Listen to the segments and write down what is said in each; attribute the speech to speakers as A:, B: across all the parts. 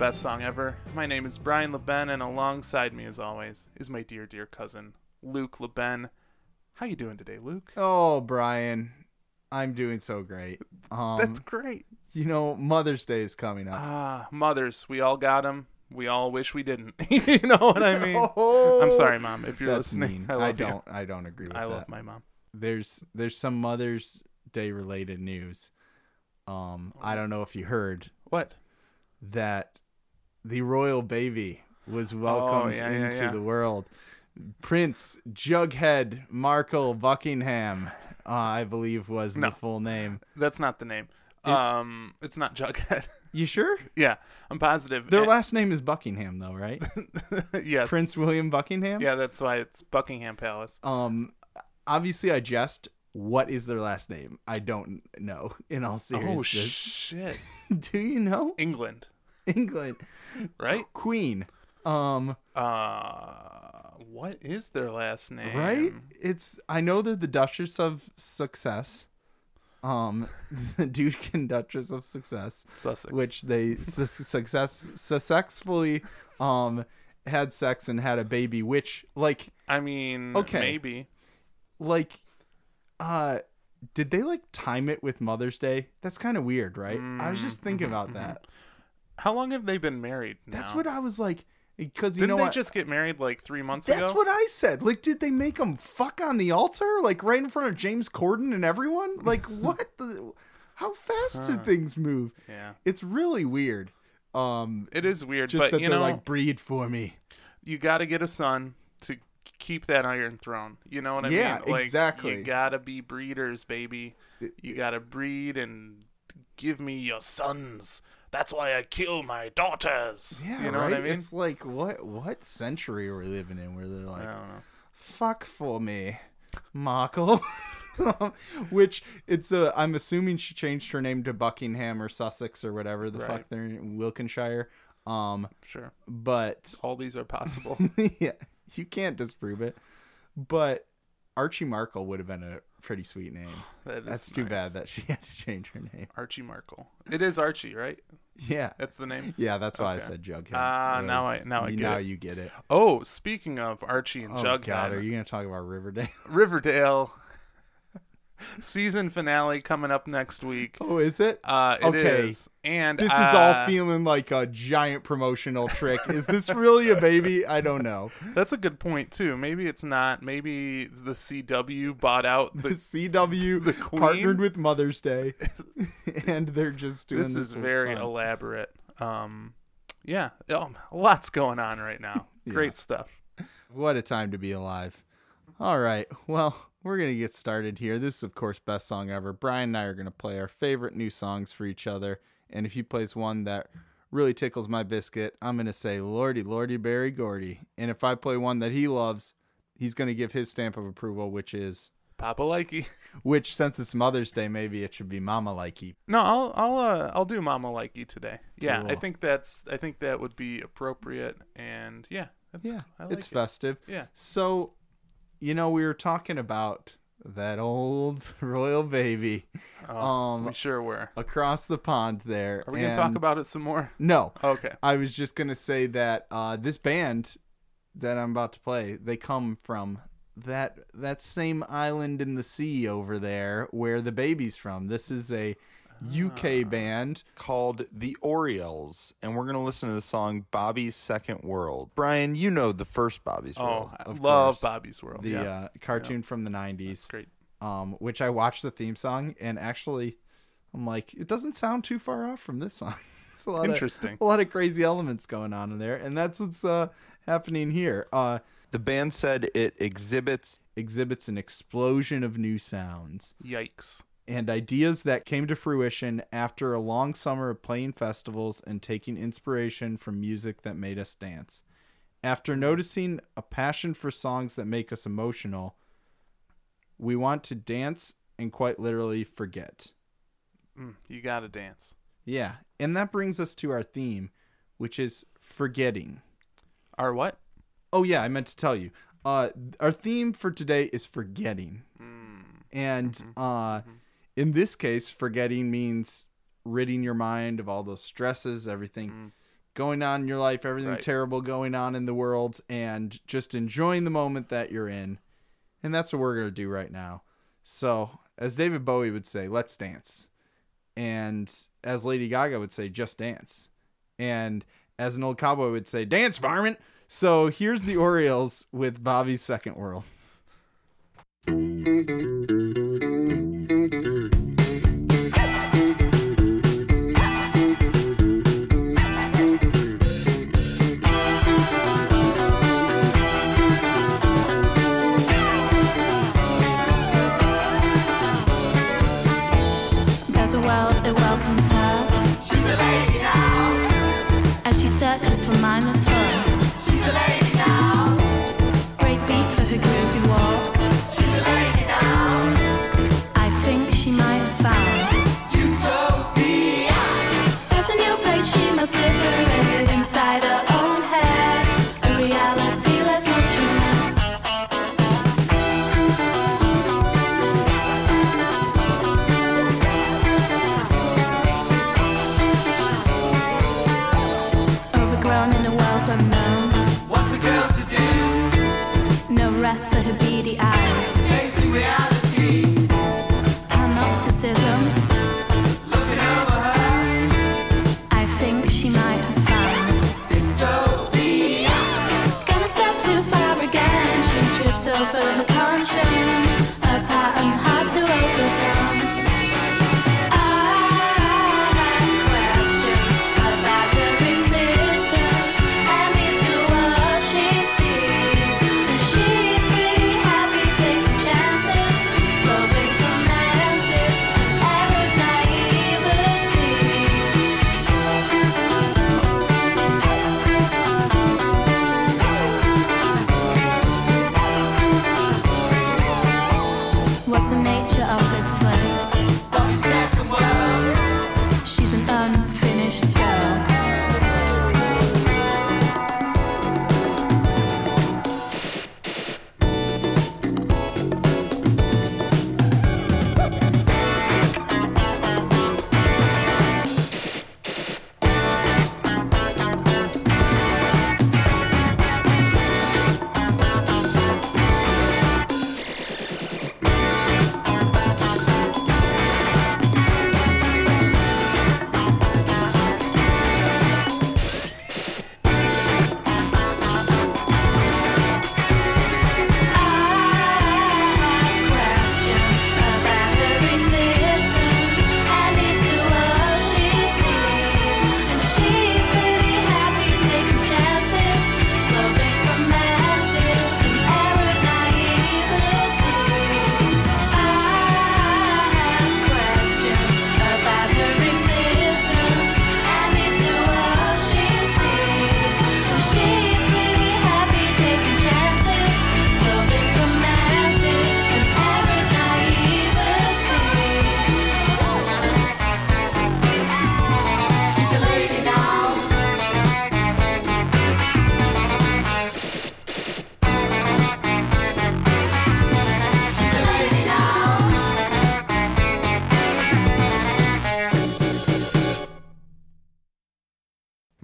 A: best song ever. My name is Brian LeBen, and alongside me, as always, is my dear, dear cousin, Luke LeBen. How you doing today, Luke?
B: Oh, Brian, I'm doing so great. Um,
A: That's great.
B: you know, Mother's Day is coming up.
A: Ah, mothers, we all got them. We all wish we didn't. you know what I mean?
B: Oh,
A: I'm sorry, mom, if you're listening.
B: mean.
A: I
B: I,
A: love you.
B: don't. I don't agree with
A: I
B: that.
A: I love my mom.
B: There's there's some Mother's Day related news. Um, I don't know if you heard
A: What?
B: that the royal baby was welcomed
A: Oh, yeah, yeah,
B: into
A: yeah.
B: the world. Prince Jughead Markle Buckingham, uh, I believe, was
A: No.
B: the full name.
A: That's not the name. um, it's not Jughead.
B: You sure?
A: yeah, I'm positive.
B: Their
A: Eh,
B: last name is Buckingham, though, right?
A: yes.
B: Prince William Buckingham.
A: Yeah, that's why it's Buckingham Palace.
B: Um, obviously, I jest. What is their last name? I don't know. In all seriousness.
A: Oh
B: seriousness,
A: shit!
B: do you know
A: England,
B: England
A: right?
B: Queen? Um,
A: Uh, what is their last name?
B: right? It's I know they're the Duchess of Success. Um, the Duke and Duchess of Success,
A: Sussex.
B: which they su- success successfully um had sex and had a baby. Which like
A: I mean,
B: Okay.
A: maybe.
B: like uh did they like time it with mother's day that's kind of weird right i was just thinking about that
A: How long have they been married?
B: that's what i was like because you
A: Didn't
B: know
A: they
B: what
A: just get married like three months
B: that's
A: ago?
B: what i said like did they make them fuck on the altar like right in front of james corden and everyone like what the how fast did things move
A: Yeah,
B: it's really weird um
A: it is weird,
B: just
A: but
B: that
A: you know,
B: like breed for me
A: you got to get a son to keep that Iron Throne. You know what I
B: Yeah,
A: mean? Like,
B: exactly.
A: You gotta be breeders, baby. You gotta breed and give me your sons. That's why I kill my daughters.
B: yeah
A: you know
B: right
A: what I mean?
B: it's like what what century are we living in where they're like
A: I don't know.
B: fuck for me, Markle. Which it's a. I'm assuming she changed her name to Buckingham or Sussex or whatever the
A: Right.
B: fuck they're in Wilkinshire. Um,
A: Sure,
B: but
A: all these are possible.
B: yeah, you can't disprove it. But Archie Markle would have been a pretty sweet name.
A: That is
B: That's too
A: nice.
B: bad that she had to change her name.
A: Archie Markle. It is Archie, right?
B: Yeah,
A: That's the name.
B: yeah, that's why
A: Okay.
B: I said Jughead.
A: Ah,
B: It
A: now I- now I get
B: now
A: it.
B: you get it.
A: Oh, speaking of Archie and
B: Oh
A: Jughead,
B: God, are you gonna talk about Riverdale?
A: Riverdale season finale coming up next week.
B: oh, is it?
A: Uh, it is,
B: Okay.
A: and
B: This is
A: uh,
B: all feeling like a giant promotional trick. Is this really a baby? I don't know.
A: That's a good point too. Maybe it's not. Maybe the CW bought out
B: The
A: the.
B: CW
A: the Queen?
B: partnered with Mother's Day, and they're just doing
A: this
B: this.
A: is very elaborate. Um, yeah, um, lots going on right now. Great stuff.
B: What a time to be alive. All right. Well, we're going to get started here. This is, of course, Best Song Ever. Brian and I are going to play our favorite new songs for each other. And if he plays one that really tickles my biscuit, I'm going to say, Lordy, Lordy, Berry Gordy. And if I play one that he loves, he's going to give his stamp of approval, which is,
A: Papa likey.
B: which since it's Mother's Day, maybe it should be Mama Likey.
A: No, I'll I'll uh, I'll do Mama likey today. Yeah, I think that's I think that would be appropriate. And yeah, that's
B: Yeah,
A: I like
B: it's
A: it.
B: festive.
A: Yeah.
B: So, you know, we were talking about that old royal baby
A: Oh,
B: Um,
A: we sure were.
B: across the pond there.
A: Are we gonna talk about it some more?
B: No,
A: Okay.
B: I was just gonna say that uh, this band that I'm about to play, they come from that that same island in the sea over there where the baby's from. This is a. UK band.
C: called The Orielles, and we're going to listen to the song Bobby's Second World. Brian, you know the first Bobby's World.
A: Oh, I
B: of
A: love
B: course.
A: Bobby's World.
B: The
A: yeah,
B: uh, cartoon from the '90s,
A: great.
B: um, which I watched the theme song, and actually, I'm like, it doesn't sound too far off from this song. It's a lot of-
A: Interesting.
B: a lot of crazy elements going on in there, and that's what's uh, happening here. Uh,
C: The band said it exhibits
B: exhibits an explosion of new sounds
A: Yikes.
B: And ideas that came to fruition after a long summer of playing festivals and taking inspiration from music that made us dance. After noticing a passion for songs that make us emotional, we want to dance and quite literally forget.
A: Mm, you gotta dance.
B: Yeah, and that brings us to our theme, which is forgetting.
A: Our what?
B: Oh yeah, I meant to tell you. Uh, our theme for today is forgetting,
A: Mm,
B: and uh, in this case, forgetting means ridding your mind of all those stresses, everything mm. going on in your life, everything
A: Right.
B: terrible going on in the world, and just enjoying the moment that you're in. And that's what we're going to do right now. So, as David Bowie would say, let's dance. And as Lady Gaga would say, just dance. And as an old cowboy would say, dance, varmint. So, here's the Orielles with Bobby's Second World.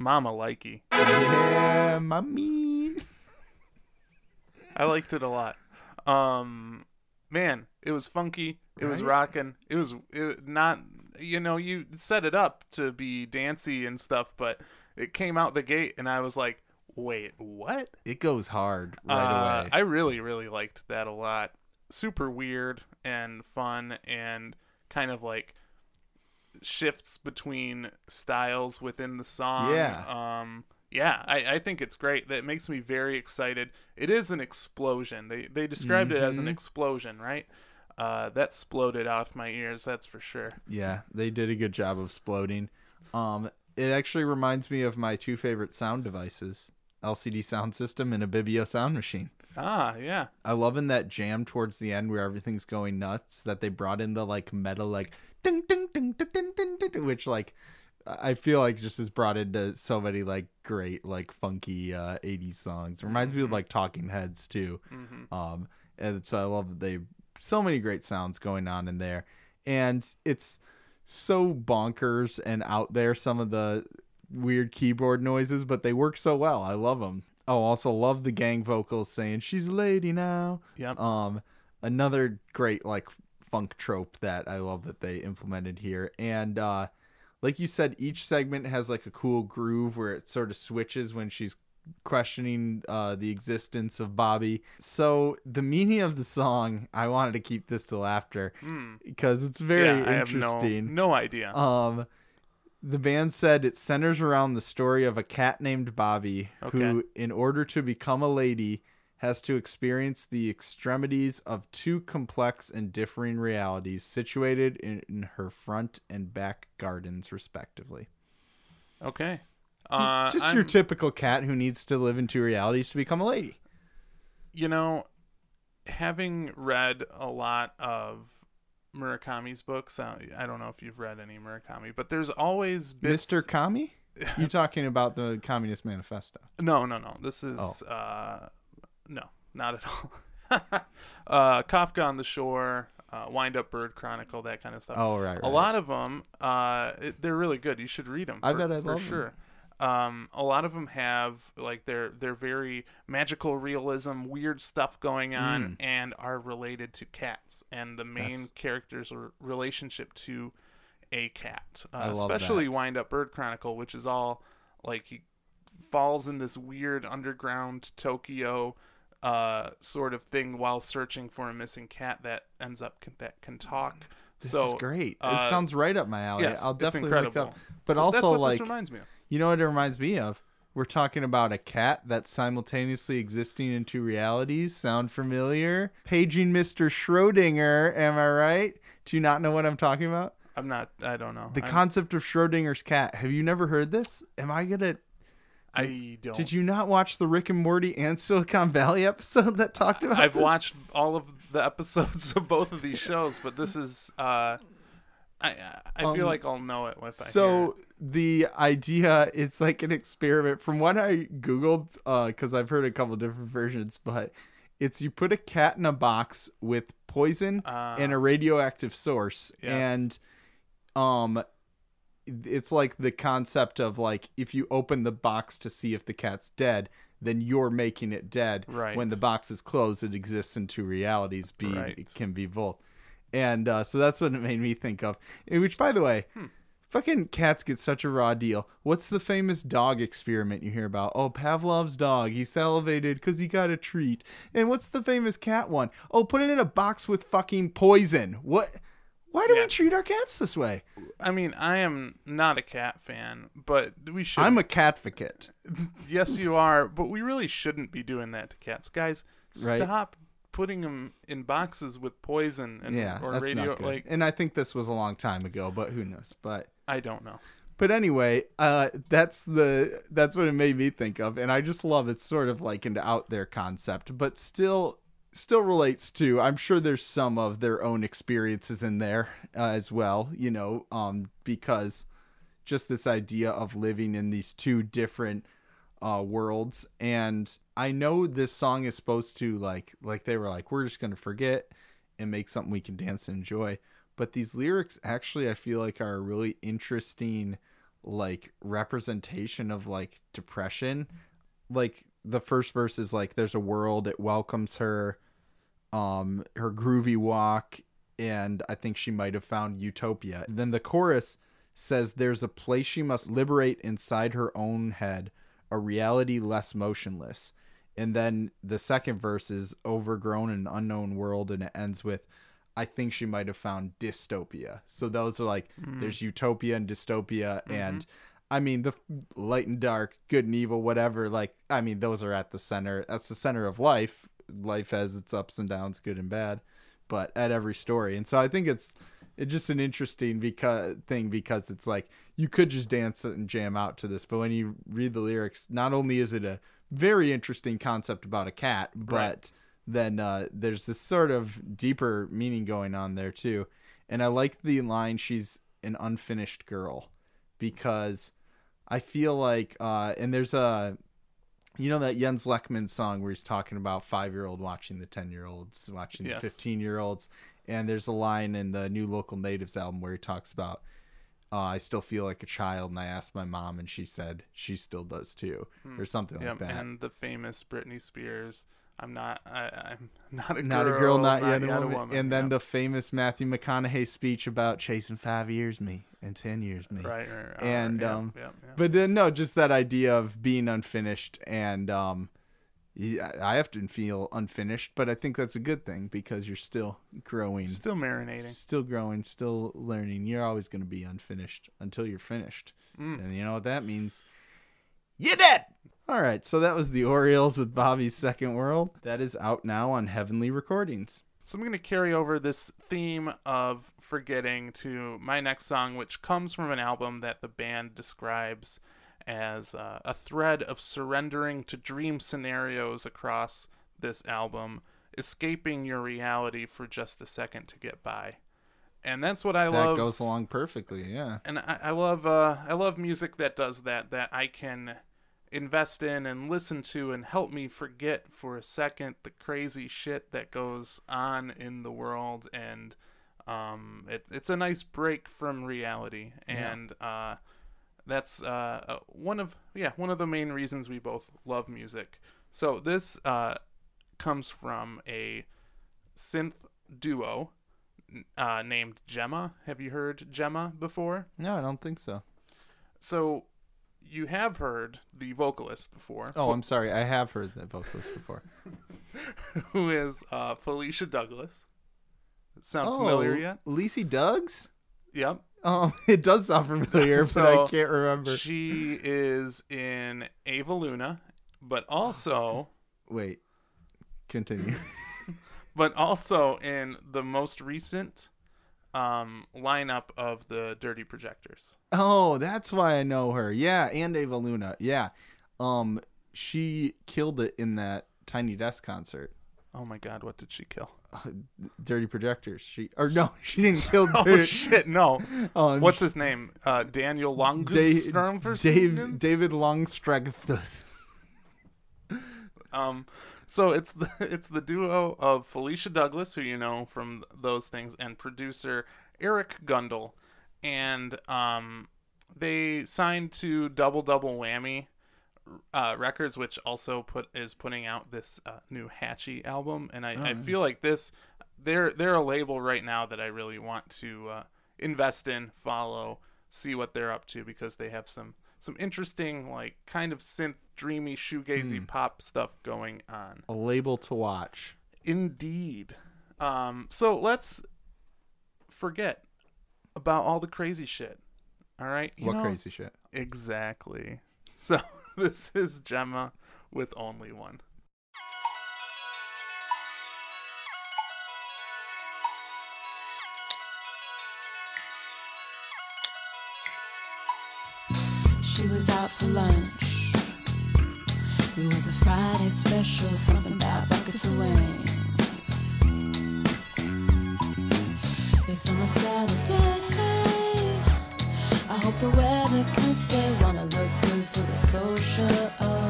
A: Mama likey.
B: Yeah, mommy.
A: I liked it a lot. Um, man, it was funky. It was rocking. It was it, not. You know, you set it up to be dancey and stuff, but it came out the gate, and I was like, "Wait, what?"
B: It goes hard right
A: Uh,
B: away.
A: I really, really liked that a lot. Super weird and fun, and kind of like shifts between styles within the song.
B: Yeah.
A: Um. Yeah, I, I think it's great. That makes me very excited. It is an explosion. They they described it as an
B: Mhm.
A: explosion, right? Uh, that exploded off my ears. That's for sure.
B: Yeah, they did a good job of exploding. Um, it actually reminds me of my two favorite sound devices: LCD sound system and Ibibio sound machine.
A: Ah, yeah.
B: I love in that jam towards the end where everything's going nuts that they brought in the like metal like ding ding ding ding ding ding, ding which like I feel like just is brought into so many like great like funky uh 80s songs. Reminds me of like Talking Heads too. Um and so I love that they so many great sounds going on in there. And it's so bonkers and out there some of the weird keyboard noises, but they work so well. I love them. Oh, also love the gang vocals saying she's a lady now.
A: Yep.
B: Um, another great like funk trope that I love that they implemented here, and uh, like you said, each segment has like a cool groove where it sort of switches when she's questioning uh, the existence of Bobby. So the meaning of the song, I wanted to keep this till after because it's very
A: Hmm. yeah, I have no,
B: interesting.
A: no idea.
B: Um, the band said it centers around the story of a cat named Bobby who, in order to become a lady, has to experience the extremities of two complex and differing realities situated in, in her front and back gardens, respectively.
A: okay. Uh,
B: Just your
A: I'm-
B: typical cat who needs to live in two realities to become a lady.
A: you know, having read a lot of Murakami's books, I don't know if you've read any Murakami, but there's always bits.
B: Mr. Kami? You're talking about the Communist Manifesto?
A: No, no, no. This is
B: Oh.
A: uh, no, not at all. uh, Kafka on the Shore, uh, Wind Up Bird Chronicle, that kind of stuff.
B: Oh, right,
A: A lot of them, uh, it, they're really good. You should read them.
B: I
A: for,
B: bet
A: for
B: love
A: sure. Um, a lot of them have like they're they're very magical realism, weird stuff going on, and are related to cats and the main
B: Mm. That's-
A: character's relationship to a cat, uh, especially
B: that.
A: Wind Up Bird Chronicle, which is all like he falls in this weird underground Tokyo uh, sort of thing while searching for a missing cat that ends up can, that can talk.
B: This
A: so
B: is great.
A: uh,
B: it sounds right up my alley.
A: yes,
B: I'll definitely look up. But
A: So
B: also, like,
A: this reminds me of.
B: You know what it reminds me of? We're talking about a cat that's simultaneously existing in two realities. Sound familiar? Paging Mr. Schrodinger. Am I right? Do you not know what I'm talking about?
A: I'm not. I don't know.
B: The
A: I'm-
B: concept of Schrodinger's cat. Have you never heard this? Am I gonna?
A: I don't.
B: Did you not watch the Rick and Morty and Silicon Valley episode that talked about?
A: I've
B: this?
A: watched all of the episodes of both of these shows, but this is. uh I I feel
B: Um,
A: like I'll know it if I hear
B: So the idea, it's like an experiment. From what I googled, because I've heard a couple different versions, but it's you put a cat in a box with poison and a radioactive source,
A: Yes.
B: and um, it's like the concept of like if you open the box to see if the cat's dead. Then you're making it dead.
A: Right.
B: When the box is closed, it exists in two realities. Be
A: Right.
B: it can be both, and uh, so that's what it made me think of. Which, by the way, Fucking cats get such a raw deal. What's the famous dog experiment you hear about? Oh, Pavlov's dog. He salivated because he got a treat. And what's the famous cat one? Oh, put it in a box with fucking poison. What? Why do we treat our cats this way?
A: I mean, I am not a cat fan, but we should.
B: I'm a catficate.
A: yes, you are, but we really shouldn't be doing that to cats, guys.
B: Right.
A: Stop putting them in boxes with poison and
B: Yeah,
A: or
B: that's
A: radio.
B: not good.
A: Like
B: and I think this was a long time ago, but who knows? But
A: I don't know.
B: But anyway, uh, that's the that's what it made me think of, and I just love it's sort of like an out there concept, but still still relates to. I'm sure there's some of their own experiences in there uh, as well, you know, um, because just this idea of living in these two different uh, worlds, and I know this song is supposed to like like they were like we're just gonna forget and make something we can dance and enjoy. But these lyrics actually i feel like are a really interesting like representation of like depression. Like the first verse is like there's a world it welcomes her um her groovy walk and i think she might have found utopia. Then the chorus says there's a place she must liberate inside her own head a reality less motionless and then the second verse is overgrown in an unknown world and it ends with I think she might have found dystopia. So those are like hmm. there's utopia and dystopia mm-hmm. and I mean the light and dark, good and evil, whatever. Like I mean those are at the center. That's the center of life. Life has its ups and downs, good and bad, but at every story. And so I think it's it's just an interesting because thing because it's like you could just dance and jam out to this, but when you read the lyrics, not only is it a very interesting concept about a cat, but then uh, there's this sort of deeper meaning going on there too. And I like the line she's an unfinished girl because I feel like uh, and there's a you know that Jens Lekman song where he's talking about five year old watching the ten year olds watching
A: Yes.
B: the fifteen year olds and there's a line in the new local natives album where he talks about uh, I still feel like a child, and I asked my mom, and she said she still does too, or something like that.
A: and the famous Britney Spears. I'm not. I, I'm not a
B: not
A: girl.
B: a girl, not, yet, a woman. And then the famous Matthew McConaughey speech about chasing five years me and ten years me.
A: right, right, right,
B: and,
A: yep,
B: um. But then no, just that idea of being unfinished and um I often feel unfinished, but I think that's a good thing because you're still growing,
A: still marinating.
B: still growing, still learning. You're always going to be unfinished until you're finished.
A: Mm.
B: And you know what that means? You're dead. All right, so that was the Orielles with Bobby's Second World. That is out now on Heavenly Recordings.
A: So I'm going to carry over this theme of forgetting to my next song, which comes from an album that the band describes as uh, a thread of surrendering to dream scenarios across this album, escaping your reality for just a second to get by. And that's what I
B: That
A: love.
B: That goes along perfectly, yeah.
A: and I, I love uh, I love music that does that that I can invest in and listen to and help me forget for a second the crazy shit that goes on in the world and um, it, it's a nice break from reality and uh, that's uh, uh, one of yeah one of the main reasons we both love music so this uh, comes from a synth duo uh, named Gemma. Have you heard Gemma before?
B: No, I don't think so.
A: So you have heard the vocalist before,
B: Oh, I'm sorry. I have heard the vocalist before.
A: who is uh, Felicia Douglas. Sound
B: oh,
A: familiar yet?
B: Lacey Doug's?
A: Yep.
B: Um, it does sound familiar, but I can't remember.
A: She is in Ava Luna, but also
B: Wait, continue.
A: but also in the most recent um, lineup of the Dirty Projectors.
B: oh, that's why I know her. Yeah, and Ava Luna. Yeah, um, she killed it in that Tiny Desk concert.
A: Oh my God, what did she kill?
B: Dirty Projectors. She or no, she didn't kill.
A: Oh shit, no.
B: um,
A: What's his name? Uh, Daniel
B: Da-
A: Longström
B: Dave, David Longstreth.
A: Um, so it's the it's the duo of Felicia Douglas, who you know from those things, and producer Eric Gundel, and um, they signed to Double Double Whammy uh, Records, which also put is putting out this uh, new Hatchie album, and I, I feel like this they're they're a label right now that I really want to uh, invest in, follow, see what they're up to because they have some some interesting like kind of synth dreamy shoegazy pop stuff going on.
B: A label to watch.
A: Indeed. Um, so let's forget about all the crazy shit. All right. You
B: what
A: know-
B: crazy shit?
A: Exactly. So this is Gemma with only one.
D: She was out for lunch. It was a Friday special, something about buckets of wings. It's on a Saturday. I hope the weather can for the social.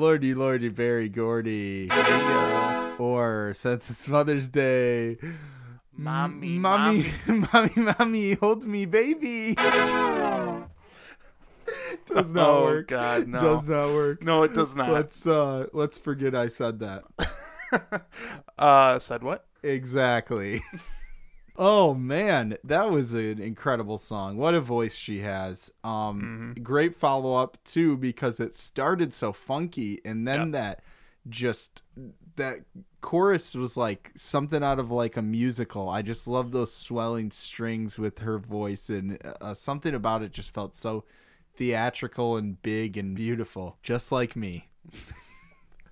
B: Lordy, lordy, Berry Gordy. Or since it's Mother's Day,
A: Mommy,
B: mommy, mommy, mommy, hold me, baby. Does not
A: oh
B: work.
A: God, no,
B: Does not work.
A: no, it does not.
B: Let's uh, let's forget I said that.
A: uh, said what?
B: Exactly. oh man, that was an incredible song. What a voice she has. Um great follow up too because it started so funky and then
A: Yep.
B: that just that chorus was like something out of like a musical. I just love those swelling strings with her voice and uh, something about it just felt so theatrical and big and beautiful, just like me.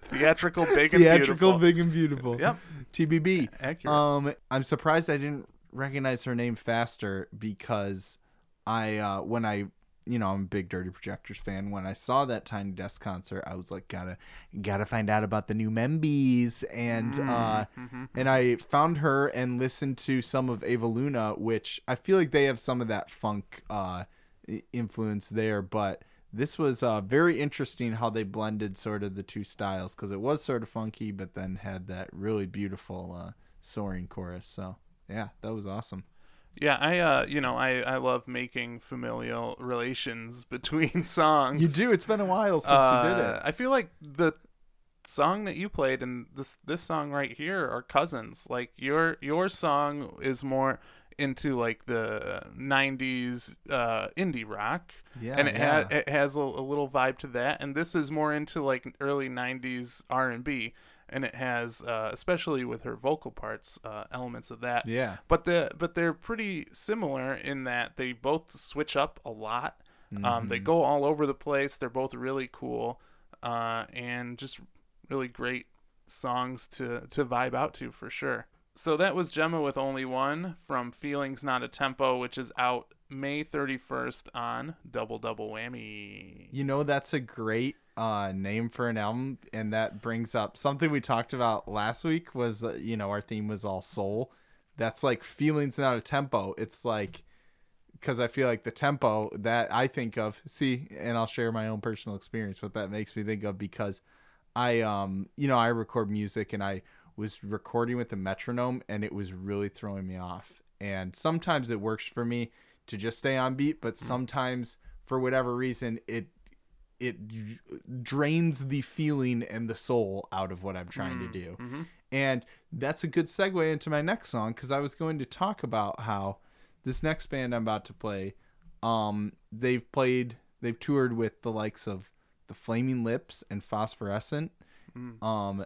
A: Theatrical, big and
B: Theatrical,
A: beautiful.
B: big and beautiful.
A: Yep.
B: TBB.
A: Accurate.
B: Um, I'm surprised I didn't recognize her name faster because I, uh, when I, you know, I'm a big Dirty Projectors fan. When I saw that Tiny Desk concert, I was like, gotta, gotta find out about the new Membies, and uh, and I found her and listened to some of Ava Luna, which I feel like they have some of that funk uh influence there, but. This was uh, very interesting how they blended sort of the two styles because it was sort of funky, but then had that really beautiful uh, soaring chorus. So yeah, that was awesome.
A: Yeah, I uh, you know, I I love making familial relations between songs.
B: You do. It's been a while since you did
A: Uh,
B: it.
A: I feel like the song that you played and this this song right here are cousins. Like your your song is more into like the 90s uh indie rock
B: Yeah,
A: and it
B: yeah.
A: ha- it has a, a little vibe to that and this is more into like early 90s R&B and it has uh, especially with her vocal parts uh, elements of that
B: Yeah.
A: but the but they're pretty similar in that they both switch up a lot. Um,
B: Mm-hmm.
A: they go all over the place. They're both really cool, uh, and just really great songs to to vibe out to for sure. So that was Gemma with only one from Feelings Not a Tempo, which is out May thirty first on Double Double Whammy.
B: You know, that's a great uh, name for an album, and that brings up something we talked about last week. Was uh, you know our theme was all soul. That's like feelings not a tempo. It's like because I feel like the tempo that I think of. See, and I'll share my own personal experience. What that makes me think of because I um you know I record music and I was recording with a metronome and it was really throwing me off. And sometimes it works for me to just stay on beat, but sometimes for whatever reason it it drains the feeling and the soul out of what I'm trying to do. And that's a good segue into my next song because I was going to talk about how this next band I'm about to play, um, they've played, they've toured with the likes of the Flaming Lips and Phosphorescent, um,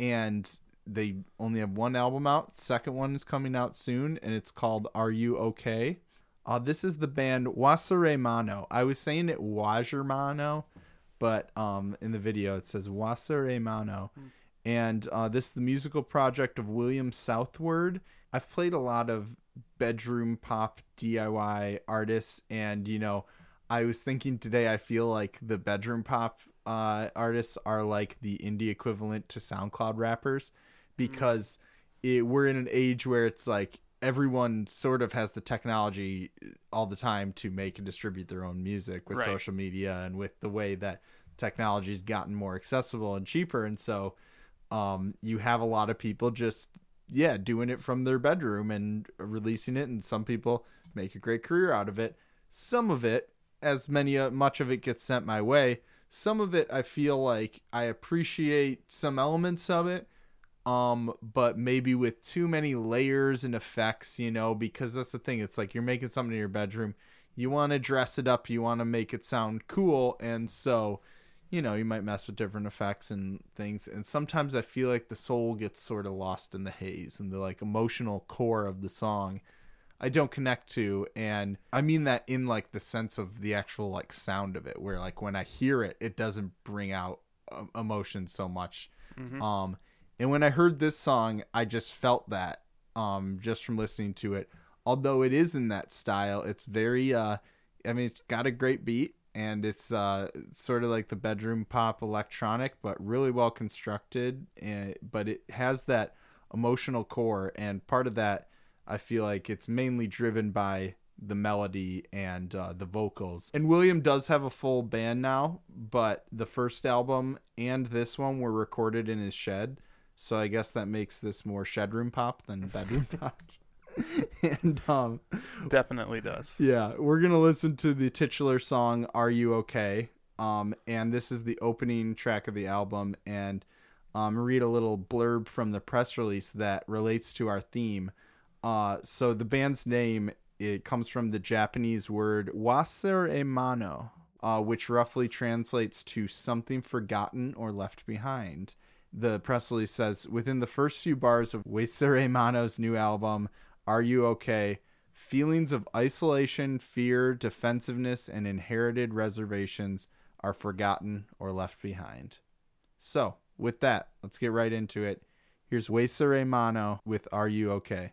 B: and they only have one album out. Second one is coming out soon, and it's called "Are You Okay." Uh, this is the band Wasuremono. I was saying it Wajermano, but um, in the video it says Wasuremono. And uh, this is the musical project of William Southward. I've played a lot of bedroom pop DIY artists, and you know, I was thinking today, I feel like the bedroom pop uh, artists are like the indie equivalent to SoundCloud rappers because it, we're in an age where it's like everyone sort of has the technology all the time to make and distribute their own music with
A: Right.
B: social media and with the way that technology's gotten more accessible and cheaper. And so um, you have a lot of people just yeah doing it from their bedroom and releasing it. And some people make a great career out of it. Some of it as many uh, much of it gets sent my way some of it i feel like i appreciate some elements of it um but maybe with too many layers and effects you know because that's the thing. It's like you're making something in your bedroom. You want to dress it up. You want to make it sound cool. And so you know you might mess with different effects and things. And sometimes i feel like the soul gets sort of lost in the haze and the like emotional core of the song i don't connect to. And i mean that in like the sense of the actual like sound of it where like when i hear it it doesn't bring out um, emotion so much. Um and when i heard this song i just felt that um just from listening to it although it is in that style it's very uh i mean it's got a great beat and it's uh sort of like the bedroom pop electronic but really well constructed and but it has that emotional core and part of that i feel like it's mainly driven by the melody and uh, the vocals. And William does have a full band now, but the first album and this one were recorded in his shed. So I guess that makes this more shedroom pop than bedroom pop. and um
A: Definitely does.
B: yeah, we're gonna listen to the titular song "Are You Okay?" Um, and this is the opening track of the album, and um, read a little blurb from the press release that relates to our theme. Uh, so the band's name it comes from the Japanese word "waser e uh, which roughly translates to something forgotten or left behind. The press release says within the first few bars of Wasuremono's new album, Are You Okay? Feelings of isolation, fear, defensiveness, and inherited reservations are forgotten or left behind. So, with that, let's get right into it. Here's Wasuremono with Are You Okay?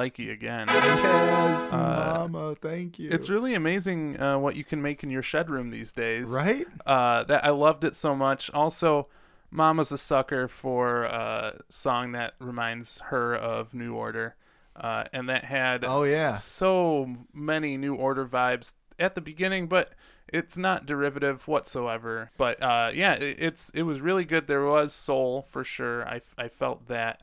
A: Likey again.
B: Yes,
A: Uh,
B: mama, thank you.
A: It's really amazing uh, what you can make in your shed room these days.
B: right.
A: Uh, that I loved it so much. Also, Mama's a sucker for a song that reminds her of New Order, uh, and that had
B: Oh yeah.
A: so many New Order vibes at the beginning, but it's not derivative whatsoever. But uh, yeah, it, it's it was really good. There was soul for sure. I, I felt that,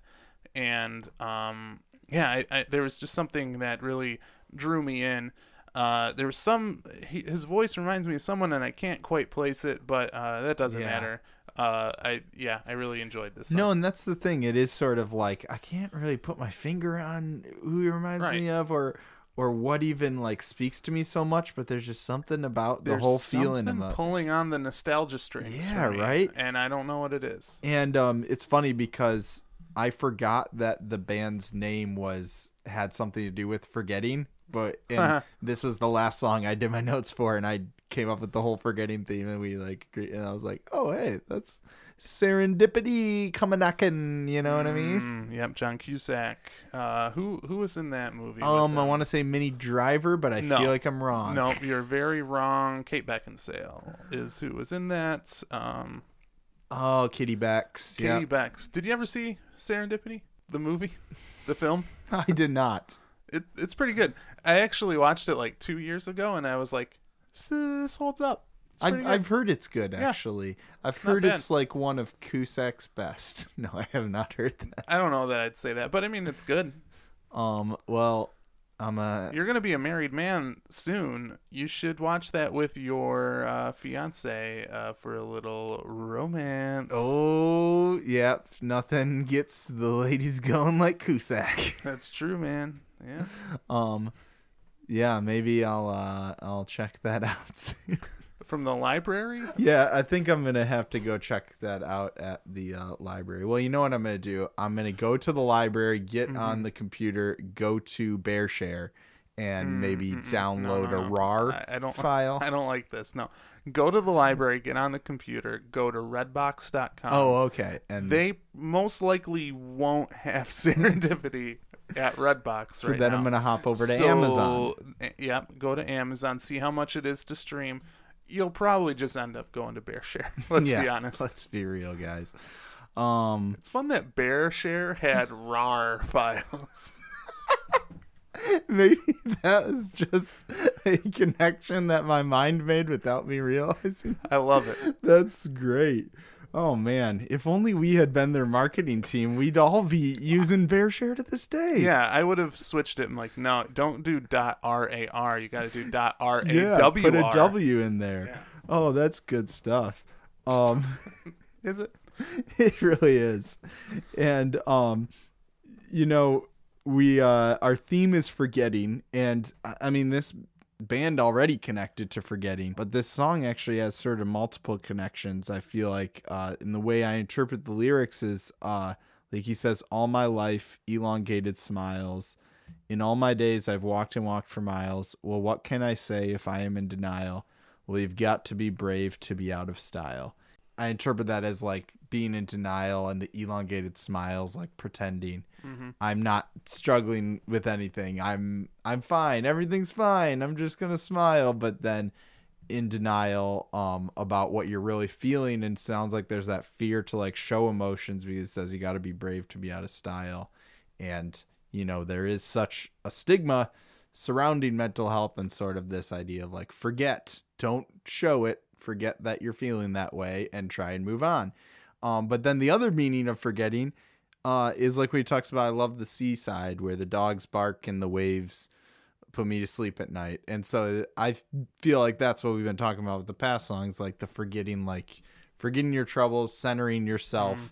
A: and um, yeah, I, I, there was just something that really drew me in. Uh, there was some he, his voice reminds me of someone, and I can't quite place it, but uh, that doesn't
B: Yeah.
A: matter. Uh, I yeah, I really enjoyed this. Song.
B: No, and that's the thing. It is sort of like I can't really put my finger on who he reminds
A: Right.
B: me of, or or what even like speaks to me so much. But there's just something about the
A: There's
B: whole feeling of
A: pulling on the nostalgia strings.
B: Yeah, right?
A: And I don't know what it is.
B: And um, it's funny because I forgot that the band's name was had something to do with forgetting. But and this was the last song I did my notes for, and I came up with the whole forgetting theme, and we like, and I was like, oh hey, that's serendipity coming knocking. You know what I mean?
A: Mm, yep, John Cusack. Uh, who who was in that movie?
B: Um, I want to say Minnie Driver, but I
A: No.
B: feel like I'm wrong.
A: No, you're very wrong. Kate Beckinsale is who was in that. Um,
B: Oh, Kitty Becks.
A: Kitty
B: Yeah,
A: Becks. Did you ever see Serendipity, the movie, the film?
B: I did not.
A: It, it's pretty good. I actually watched it like two years ago, and I was like, "This, holds up."
B: I've. I've heard it's good
A: Yeah.
B: actually. I've
A: not
B: heard it's like one of Cusack's best. No, I have not heard that.
A: I don't know that I'd say that, but I mean, it's good.
B: Um, well, I'm a
A: You're gonna be a married man soon. You should watch that with your uh, fiance uh, for a little romance.
B: Oh, yep. Nothing gets the ladies going like Cusack.
A: that's true, man. Yeah.
B: um, yeah, maybe I'll uh I'll check that out.
A: From the library.
B: yeah, I think I'm gonna have to go check that out at the uh, library. Well, you know what I'm gonna do? I'm gonna go to the library, get
A: Mm-hmm.
B: on the computer, go to BearShare, and maybe download
A: Mm, no,
B: a
A: no.
B: RAR
A: I, I don't
B: file.
A: I don't like this. No, go to the library, get on the computer, go to Redbox.com.
B: oh, okay. And
A: they most likely won't have serendipity at Redbox
B: so
A: right
B: then
A: now.
B: I'm gonna hop over to
A: So,
B: Amazon.
A: eh, Yep, go to Amazon, see how much it is to stream. You'll probably just end up going to BearShare. Let's
B: yeah,
A: be honest.
B: Let's be real, guys. Um,
A: It's fun that BearShare had RAR files.
B: maybe that was just a connection that my mind made without me realizing.
A: I love it.
B: That's great. Oh man, if only we had been their marketing team, we'd all be using BearShare to this day.
A: Yeah, I would have switched it and like, no, don't do dot R A R. You got to do dot R A
B: yeah. Put a W in there. Oh, that's good stuff. Um,
A: Is it?
B: it really is, and um, you know, we uh, our theme is forgetting, and I mean this band already connected to forgetting, but this song actually has sort of multiple connections. I feel like, uh, in the way I interpret the lyrics is, uh, like he says, "All my life, elongated smiles." In all my days, I've walked and walked for miles. Well, what can I say if I am in denial? Well, you've got to be brave to be out of style. I interpret that as like being in denial and the elongated smiles, like pretending I'm not struggling with anything. I'm I'm fine. Everything's fine. I'm just gonna smile, but then in denial um about what you're really feeling and sounds like there's that fear to like show emotions because it says you got to be brave to be out of style and you know there is such a stigma surrounding mental health and sort of this idea of like forget don't show it forget that you're feeling that way and try and move on um but then the other meaning of forgetting uh is like he talks about i love the seaside where the dogs bark and the waves put me to sleep at night. And so I feel like that's what we've been talking about with the past songs, like the forgetting, like forgetting your troubles, centering yourself,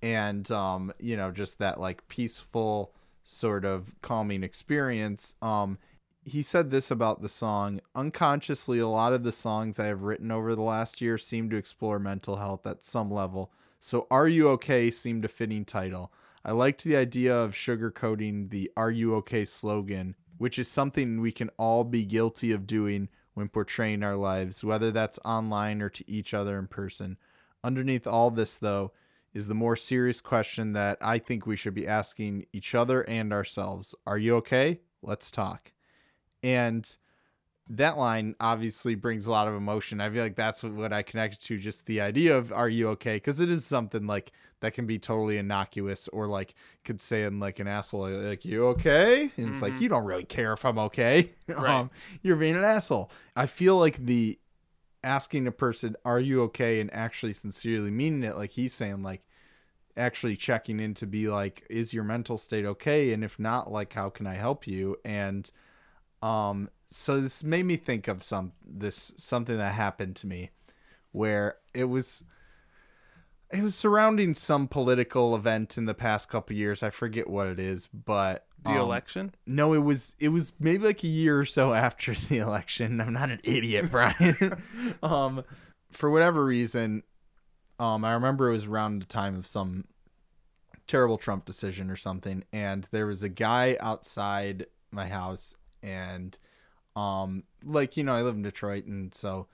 B: and um, you know, just that like peaceful sort of calming experience. Um, he said this about the song unconsciously a lot of the songs i have written over the last year seem to explore mental health at some level so are you okay seemed a fitting title i liked the idea of sugarcoating the are you okay slogan which is something we can all be guilty of doing when portraying our lives whether that's online or to each other in person underneath all this though is the more serious question that I think we should be asking each other and ourselves. Are you okay? Let's talk. And that line obviously brings a lot of emotion. I feel like that's what, what I connected to just the idea of are you okay? Because it is something like that can be totally innocuous or like could say in like an asshole like you okay? And it's like you don't really care if I'm okay.
A: Right.
B: um, you're being an asshole. I feel like the asking a person are you okay and actually sincerely meaning it like he's saying like actually checking in to be like is your mental state okay and if not like how can I help you and um so this made me think of some this something that happened to me where it was it was surrounding some political event in the past couple years. I forget what it is, but
A: The
B: um,
A: election?
B: No, it was it was maybe like a year or so after the election. I'm not an idiot, Brian. um, for whatever reason, um, I remember it was around the time of some terrible Trump decision or something, and there was a guy outside my house, and um, like you know, I live in Detroit, and so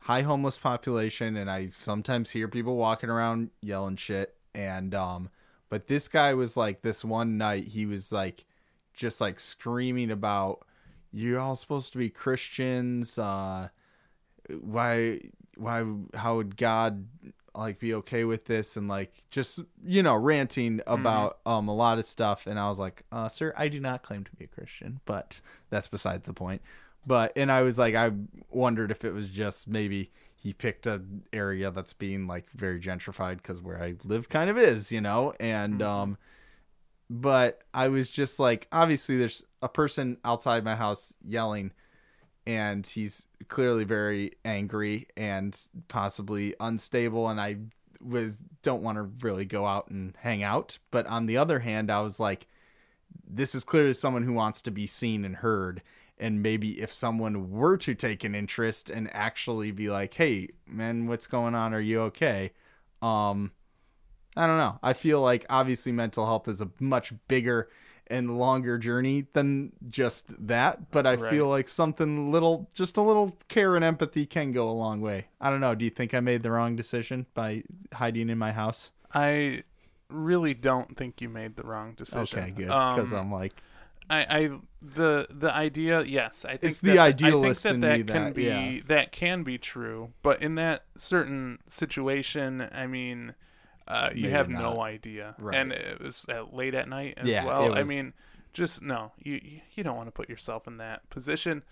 B: high homeless population, and I sometimes hear people walking around yelling shit, and um, but this guy was like this one night he was like just like screaming about you're all supposed to be Christians, uh why why how would God like be okay with this and like just you know ranting about um a lot of stuff. And I was like uh sir I do not claim to be a Christian but that's besides the point. But and I was like I wondered if it was just maybe he picked a area that's being like very gentrified because where I live kind of is you know? And um but I was just like obviously there's a person outside my house yelling and he's clearly very angry and possibly unstable and I was don't want to really go out and hang out. But on the other hand I was like this is clearly someone who wants to be seen and heard. And maybe if someone were to take an interest and actually be like hey man what's going on? Are you okay? Um I don't know. I feel like obviously mental health is a much bigger and longer journey than just that, but I
A: Right.
B: feel like something little, just a little care and empathy can go a long way. I don't know. Do you think I made the wrong decision by hiding in my house?
A: I really don't think you made the wrong decision.
B: Okay, good. Because
A: Um,
B: I'm like,
A: I, I the the idea yes i think
B: It's the
A: that,
B: idealist
A: i think
B: in
A: that that can
B: that-
A: be
B: yeah.
A: that can be true but in that certain situation i mean uh, you have no idea
B: Right.
A: and it was at late at night as
B: Yeah,
A: well
B: it
A: i mean just no you you- don't want to put yourself in that position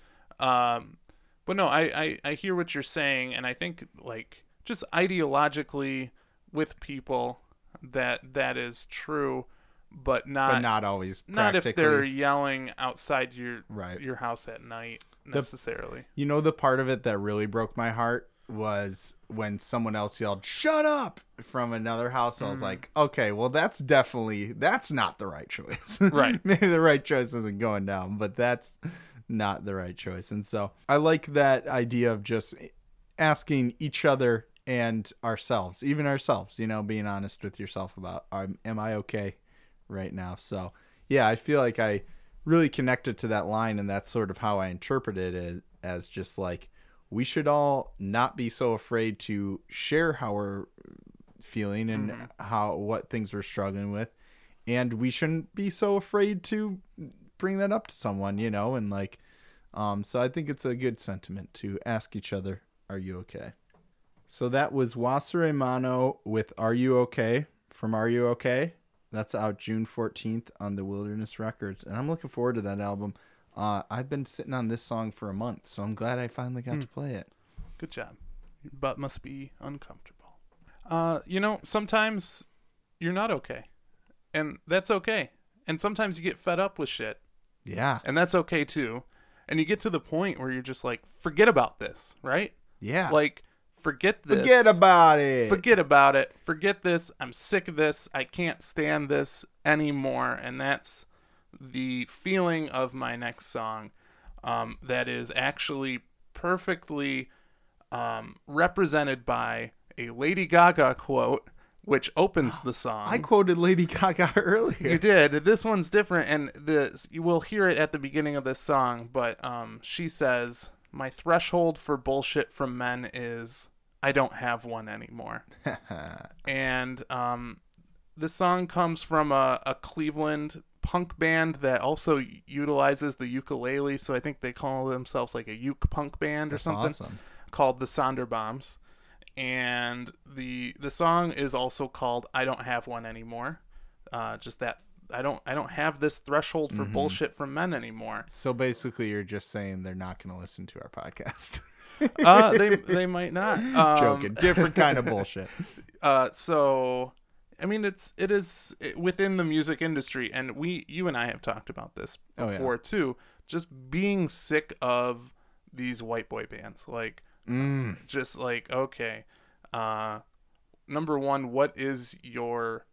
A: um but no I, I i hear what you're saying and i think like just ideologically with people that that is true but not
B: but not always.
A: not if they're yelling outside your
B: Right.
A: your house at night necessarily.
B: You know the part of it that really broke my heart was when someone else yelled "Shut up!" from another house. I was
A: Mm.
B: like, okay, well that's definitely that's not the right choice.
A: Right.
B: Maybe the right choice isn't going down, but that's not the right choice. And so I like that idea of just asking each other and ourselves, even ourselves, you know, being honest with yourself about am I okay right now? So, yeah, I feel like I really connected to that line and that's sort of how I interpreted it as just like we should all not be so afraid to share how we're feeling and how what things we're struggling with and we shouldn't be so afraid to bring that up to someone, you know, and like um so I think it's a good sentiment to ask each other, are you okay? So that was Wasuremono with Are You Okay from Are You Okay? That's out June 14th on the Wilderness Records and I'm looking forward to that album. Uh I've been sitting on this song for a month, so I'm glad I finally got to play it.
A: Good job. Your butt must be uncomfortable. Uh, you know, sometimes you're not okay, and that's okay. And sometimes you get fed up with shit,
B: Yeah.
A: and that's okay too. And you get to the point where you're just like, forget about this, right?
B: Yeah.
A: Like, forget this.
B: forget about it.
A: forget about it. Forget this. I'm sick of this. I can't stand this anymore. And that's the feeling of my next song. Um, that is actually perfectly um, represented by a Lady Gaga quote, which opens the song.
B: I quoted Lady Gaga earlier.
A: You did. This one's different, and the you will hear it at the beginning of this song. But um, she says, "My threshold for bullshit from men is I don't have one anymore. and um, this song comes from a, a Cleveland punk band that also utilizes the ukulele. So I think they call themselves like a uke punk band or something
B: awesome.
A: called the Sonderbombs. And the the song is also called I Don't Have One Anymore. Uh, just that I don't I don't have this threshold for
B: Mm-hmm.
A: bullshit from men anymore.
B: So basically, you're just saying they're not going to listen to our podcast.
A: Uh, they they might not. Um,
B: Joking. Different kind of bullshit.
A: uh so i mean it's it is within the music industry and we you and i have talked about this
B: Oh, yeah.
A: before too just being sick of these white boy bands like
B: Mm.
A: just like okay uh number one what is your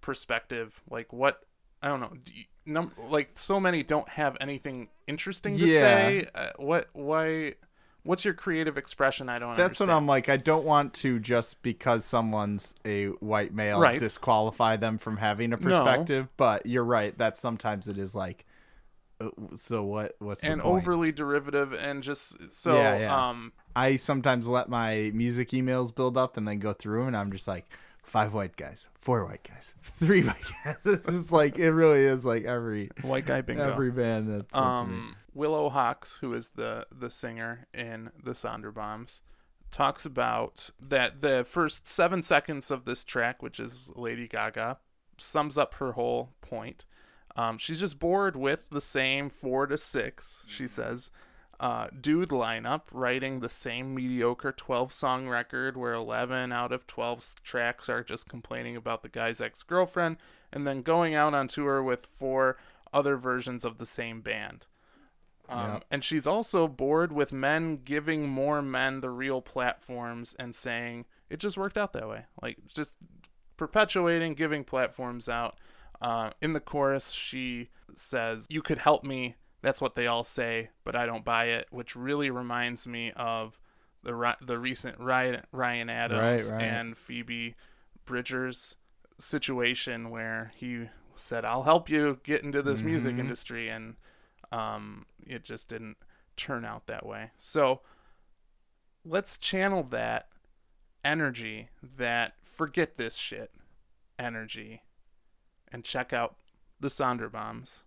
A: perspective like what i don't know do you, num- like so many don't have anything interesting to
B: Yeah.
A: say uh, what why what's your creative expression i don't
B: That's what. I'm like. I don't want to just because someone's a white male
A: Right.
B: disqualify them from having a perspective. But you're right that sometimes it is like. uh, So what? What's the
A: and overly derivative and just so
B: Yeah, yeah.
A: um
B: I sometimes let my music emails build up and then go through, and I'm just like five white guys, four white guys, three white guys. It's just like it really is like every
A: white guy bingo
B: every band that's
A: um willow hawks who is the the singer in the sonderbombs talks about that the first seven seconds of this track which is lady gaga sums up her whole point. Um, she's just bored with the same four to six she says. Uh, dude lineup writing the same mediocre 12 song record where 11 out of 12 tracks are just complaining about the guy's ex-girlfriend and then going out on tour with four other versions of the same band um, and she's also bored with men giving more men the real platforms and saying it just worked out that way. Like just perpetuating giving platforms out. Uh, in the chorus she says you could help me. That's what they all say but i don't buy it which really reminds me of the ri- the recent ryan, ryan adams
B: Right, right.
A: and phoebe bridgers situation where he said i'll help you get into this music industry and um, it just didn't turn out that way so let's channel that energy that forget this shit energy and check out the Sonderbombs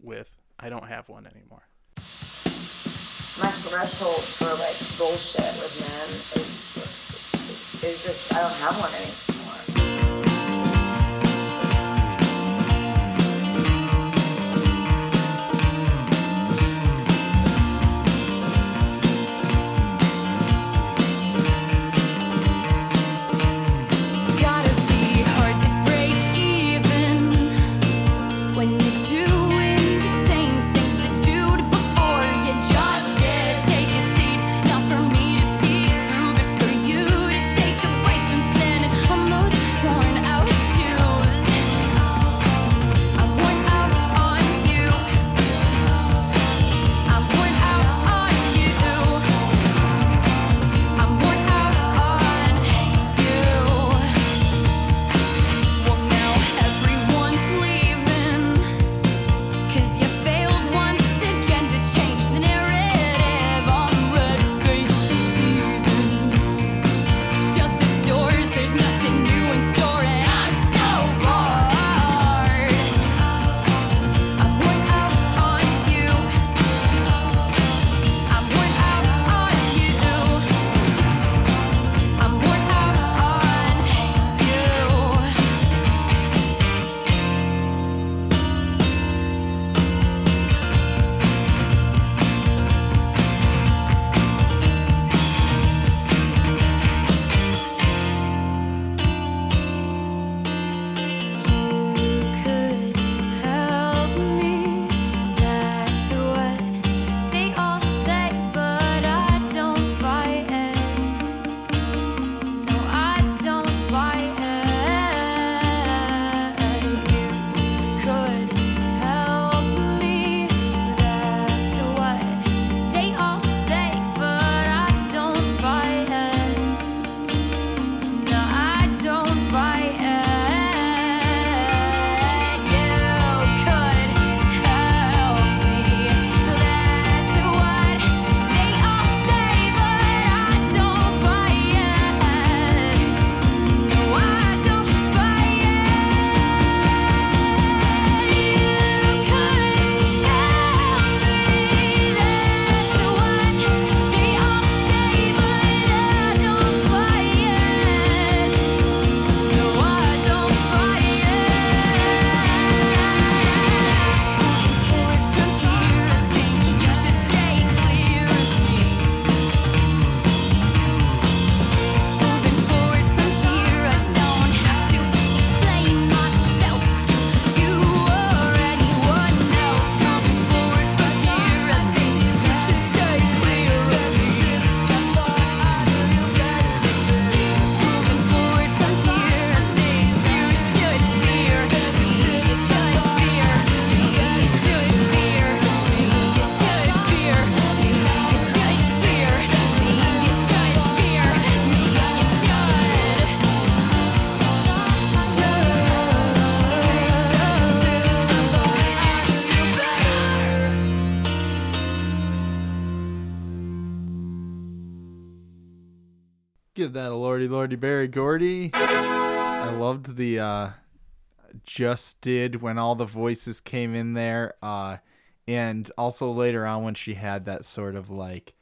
A: with I don't have one anymore.
E: my threshold for like bullshit with men is is just I don't have one anymore.
B: Lordy, Berry Gordy. I loved the uh, just did when all the voices came in there. Uh, and also later on when she had that sort of like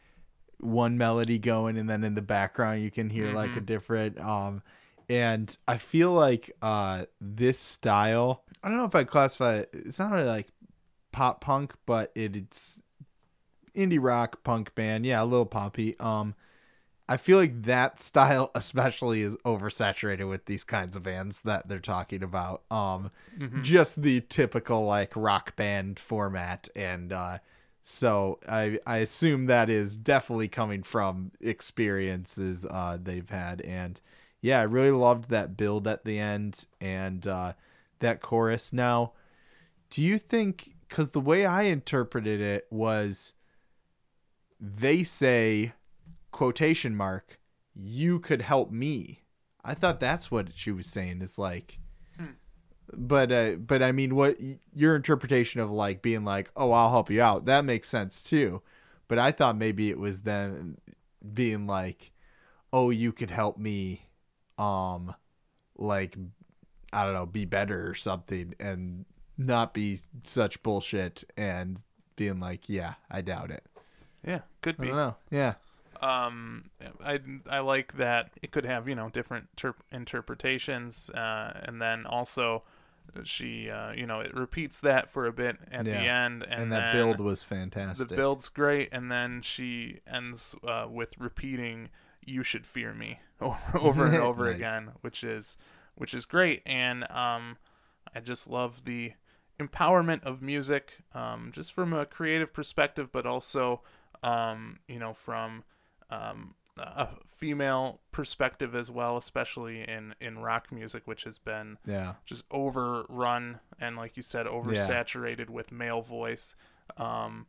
B: one melody going and then in the background you can hear like a different um and I feel like uh this style I don't know if I classify it it's not really like pop punk but it, it's indie rock punk band yeah a little poppy um I feel like that style especially is oversaturated with these kinds of bands that they're talking about. Um just the typical like rock band format and uh so I I assume that is definitely coming from experiences uh they've had and yeah, I really loved that build at the end and uh that chorus. Now, do you think cuz the way I interpreted it was they say quotation mark you could help me. I thought that's what she was saying is like but uh but i mean what your interpretation of like being like oh i'll help you out that makes sense too. But i thought maybe it was then being like oh you could help me um like i don't know be better or something and not be such bullshit and being like yeah i doubt it.
A: Yeah, could
B: i
A: be.
B: don't know. Yeah
A: um i i like that it could have you know different ter- interpretations uh and then also she uh you know it repeats that for a bit at the end and,
B: and that build was fantastic.
A: the build's great and then she ends uh with repeating you should fear me over, over and over
B: Nice.
A: again which is which is great and um i just love the empowerment of music um just from a creative perspective but also um you know from um, a female perspective as well, especially in in rock music, which has been
B: yeah,
A: just overrun and, like you said, oversaturated with male voice. Um,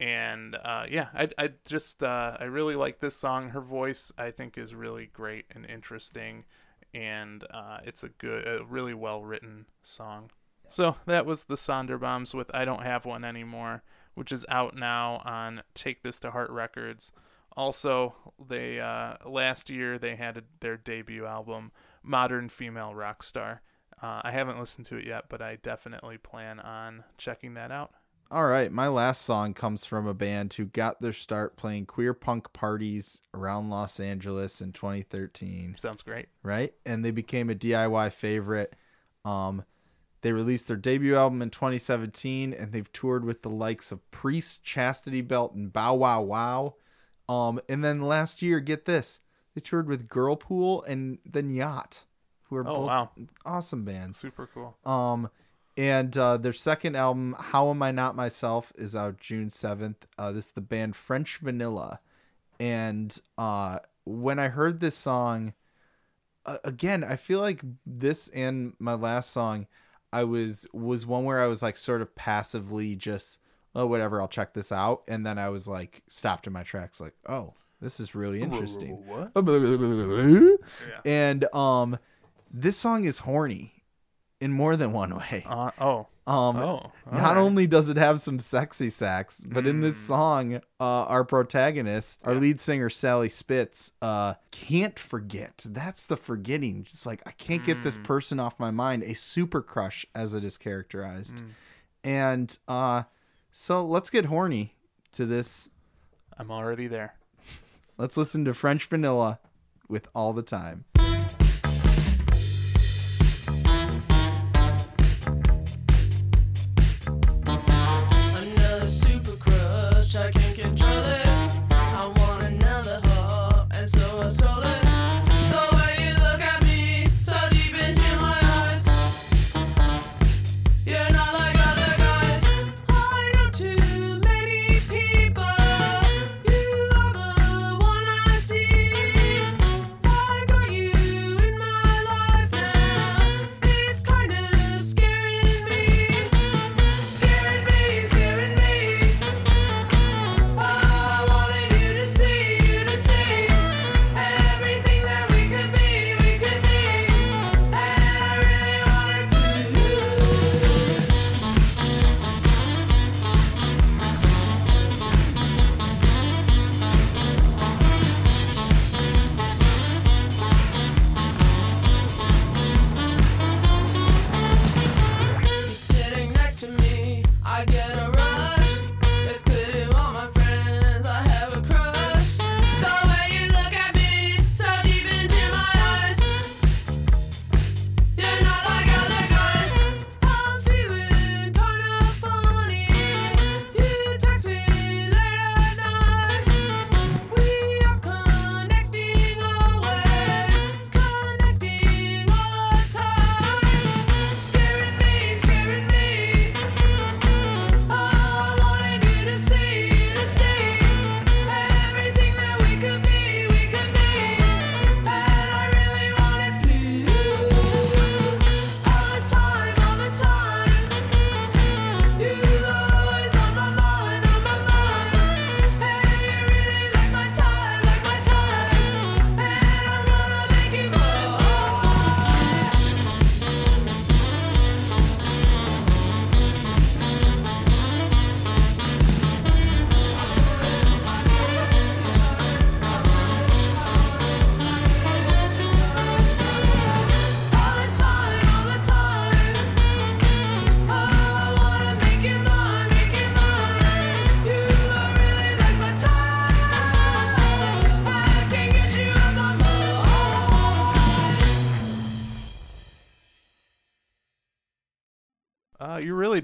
A: and uh, yeah, I I just uh, I really like this song. Her voice I think is really great and interesting, and uh, it's a good, a really well written song. So that was the Sonderbombs with "I Don't Have One Anymore," which is out now on Take This to Heart Records. Also, they uh, last year they had their debut album, Modern Female Rock Star. Uh, I haven't listened to it yet, but I definitely plan on checking that out.
B: All right, my last song comes from a band who got their start playing queer punk parties around Los Angeles in 2013,
A: Sounds great.
B: right? And they became a DIY favorite. Um, they released their debut album in 2017, and they've toured with the likes of Priest, Chastity Belt, and Bow Wow Wow. Um, and then last year, get this, they toured with Girlpool and then Yacht, who are
A: Oh
B: both
A: wow,
B: awesome bands.
A: super cool.
B: Um, and uh, their second album, "How Am I Not Myself," is out June seventh. Uh, this is the band French Vanilla, and uh, when I heard this song, uh, again, I feel like this and my last song, I was was one where I was like sort of passively just, oh whatever, I'll check this out, and then I was like stopped in my tracks, like, oh, this is really interesting.
A: What?
B: And um, this song is horny in more than one way.
A: Uh, oh,
B: Um,
A: oh.
B: not only does it have some sexy sax, but in
A: Hmm.
B: this song, uh, our protagonist, our lead singer Sally Spitz, uh, can't forget. That's the forgetting. Just like I can't get
A: Hmm.
B: this person off my mind. A super crush, as it is characterized,
A: Hmm.
B: and uh, so let's get horny to this.
A: I'm already there.
B: Let's listen to French Vanilla with all the time.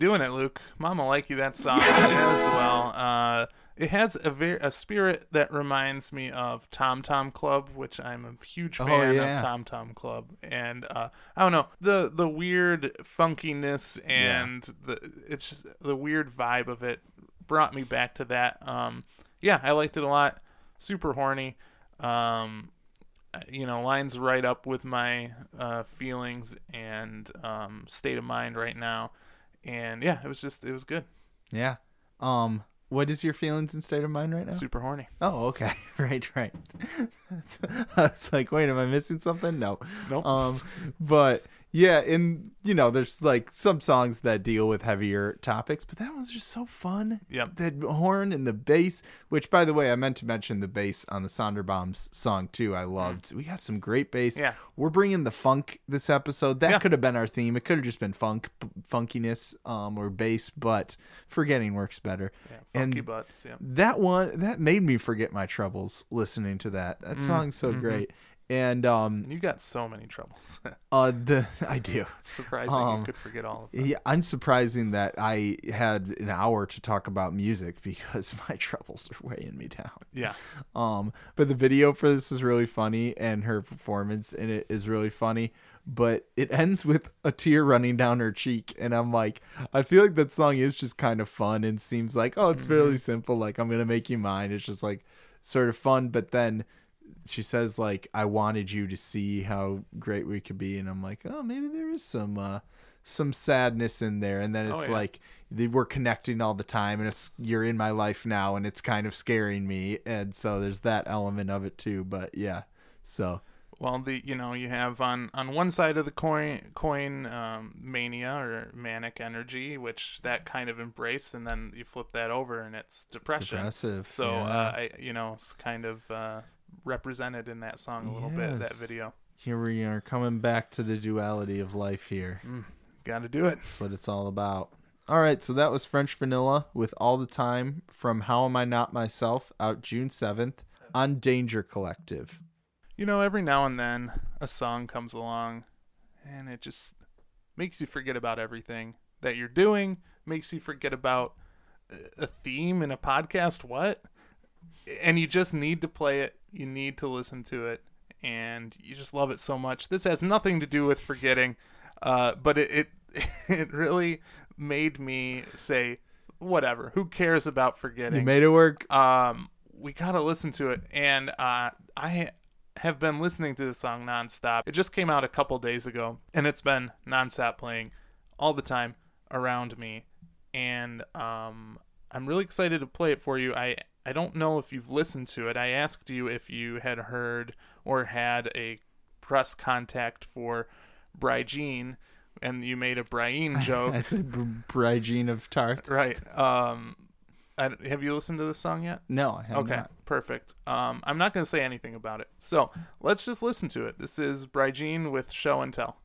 A: Doing it, Luke. Mama like you that song as well. Uh, it has a very a spirit that reminds me of Tom Tom Club, which I'm a huge
B: Oh,
A: fan
B: yeah.
A: of Tom Tom Club, and uh, I don't know the the weird funkiness and the it's just, the weird vibe of it brought me back to that. Um, yeah, I liked it a lot. Super horny. Um, you know, lines right up with my uh, feelings and um, state of mind right now. And yeah, it was just it was good.
B: Yeah. Um. What is your feelings and state of mind right now?
A: Super horny.
B: Oh, okay. Right, right. I was like, wait, am I missing something? No.
A: Nope.
B: Um, but yeah, and you know, there's like some songs that deal with heavier topics, but that one's just so fun.
A: Yep.
B: That horn and the bass, which by the way, I meant to mention the bass on the Sonderbombs song too. I loved. We got some great bass.
A: Mm. Yeah.
B: We're bringing the funk this episode. That
A: Yeah.
B: could have been our theme. It could have just been funk, funkiness, um, or bass, but forgetting works better.
A: Yeah, funky
B: and
A: butts. Yeah.
B: that one that made me forget my troubles listening to that. That song's so great. And um
A: You got so many troubles.
B: uh the I do.
A: it's surprising
B: Um,
A: you could forget all of them.
B: Yeah, I'm surprising that I had an hour to talk about music because my troubles are weighing me down.
A: Yeah.
B: Um, but the video for this is really funny, and her performance in it is really funny. But it ends with a tear running down her cheek, and I'm like, I feel like that song is just kind of fun and seems like, oh, it's fairly simple. Like I'm gonna make you mine. It's just like sort of fun. But then she says like, I wanted you to see how great we could be, and I'm like, oh, maybe there is some uh, some sadness in there. And then
A: Oh,
B: it's
A: yeah.
B: like they we're connecting all the time and it's you're in my life now and it's kind of scaring me and so there's that element of it too but yeah so
A: Well, the you know you have on on one side of the coin coin um, mania or manic energy, which that kind of embrace and then you flip that over and it's depression.
B: Depressive,
A: So
B: yeah.
A: uh, I you know it's kind of uh, represented in that song a little bit. That video.
B: here we are coming back to the duality of life here mm,
A: Got to do it.
B: that's what it's all about all right so that was french vanilla with all the time from how am i not myself out june 7th on danger collective
A: You know, every now and then a song comes along and it just makes you forget about everything that you're doing, makes you forget about a theme in a podcast. What? And you just need to play it, you need to listen to it, and you just love it so much. This has nothing to do with forgetting, uh, but it, it, it really made me say, whatever, who cares about forgetting?
B: you made it work
A: um, we gotta listen to it. And uh, I have been listening to this song nonstop. It just came out a couple days ago, and it's been nonstop playing all the time around me. And um, I'm really excited to play it for you. I I don't know if you've listened to it. I asked you if you had heard or had a press contact for Brigene, and you made a Brian joke.
B: i said Br- of tarth
A: right. Um, I, have you listened to this song yet?
B: no i have not.
A: Okay,
B: not.
A: perfect. Um, I'm not going to say anything about it. So let's just listen to it. This is Brigene with Show and Tell.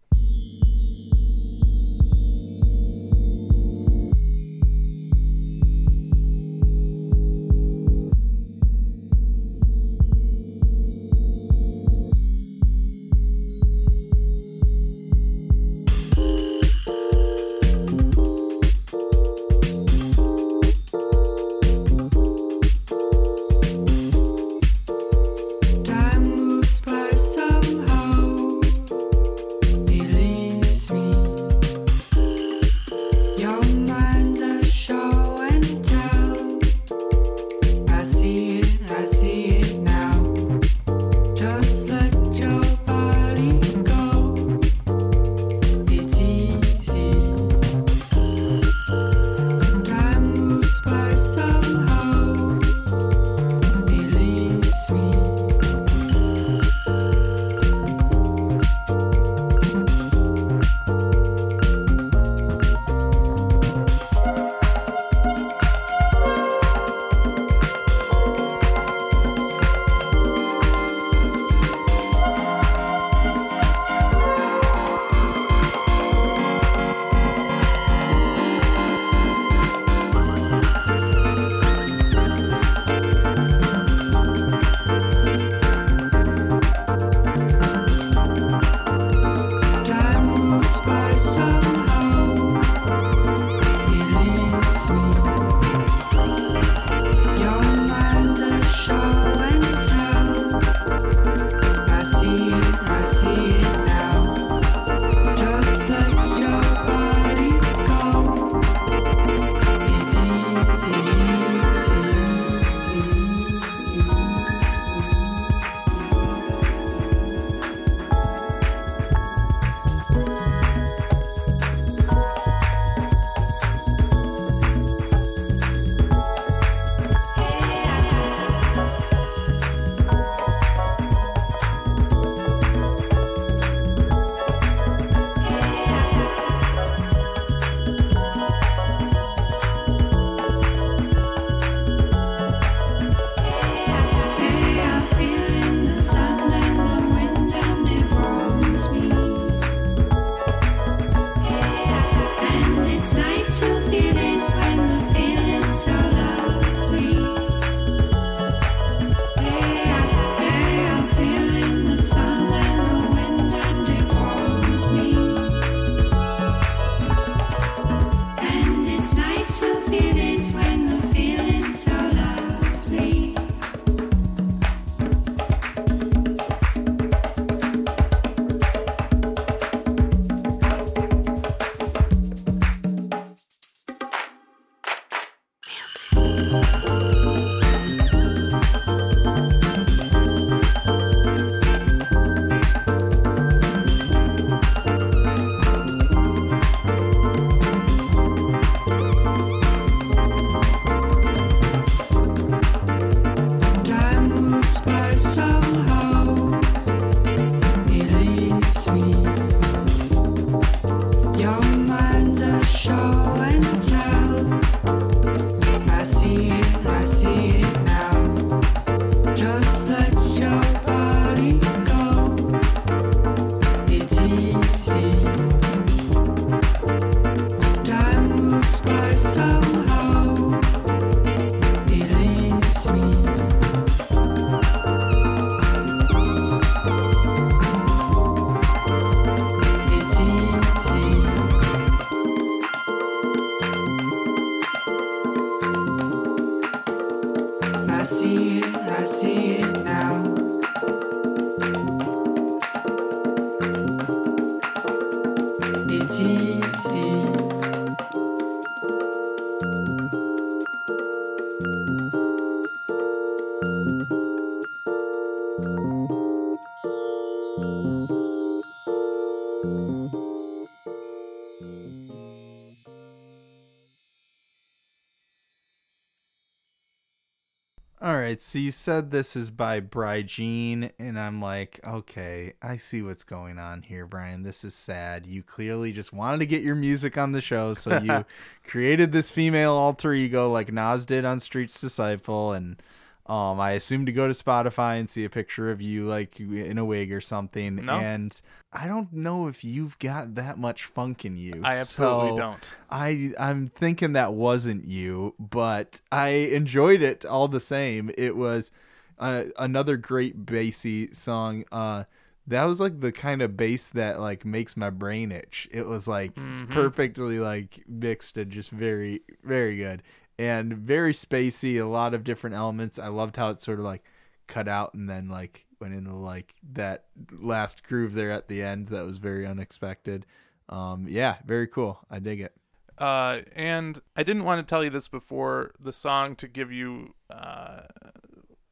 B: So you said this is by Jean, and I'm like, okay, I see what's going on here, Brian. This is sad. You clearly just wanted to get your music on the show, so you created this female alter ego like Nas did on Street's Disciple, and um, I assumed to go to Spotify and see a picture of you like in a wig or something.
A: No.
B: And I don't know if you've got that much funk in you.
A: I absolutely
B: so-
A: don't.
B: I I'm thinking that wasn't you, but I enjoyed it all the same. It was uh, another great bassy song. Uh, that was like the kind of bass that like makes my brain itch. It was like perfectly like mixed and just very very good and very spacey. A lot of different elements. I loved how it sort of like cut out and then like went into like that last groove there at the end. That was very unexpected. Um, yeah, very cool. I dig it.
A: Uh, and I didn't want to tell you this before the song to give you uh,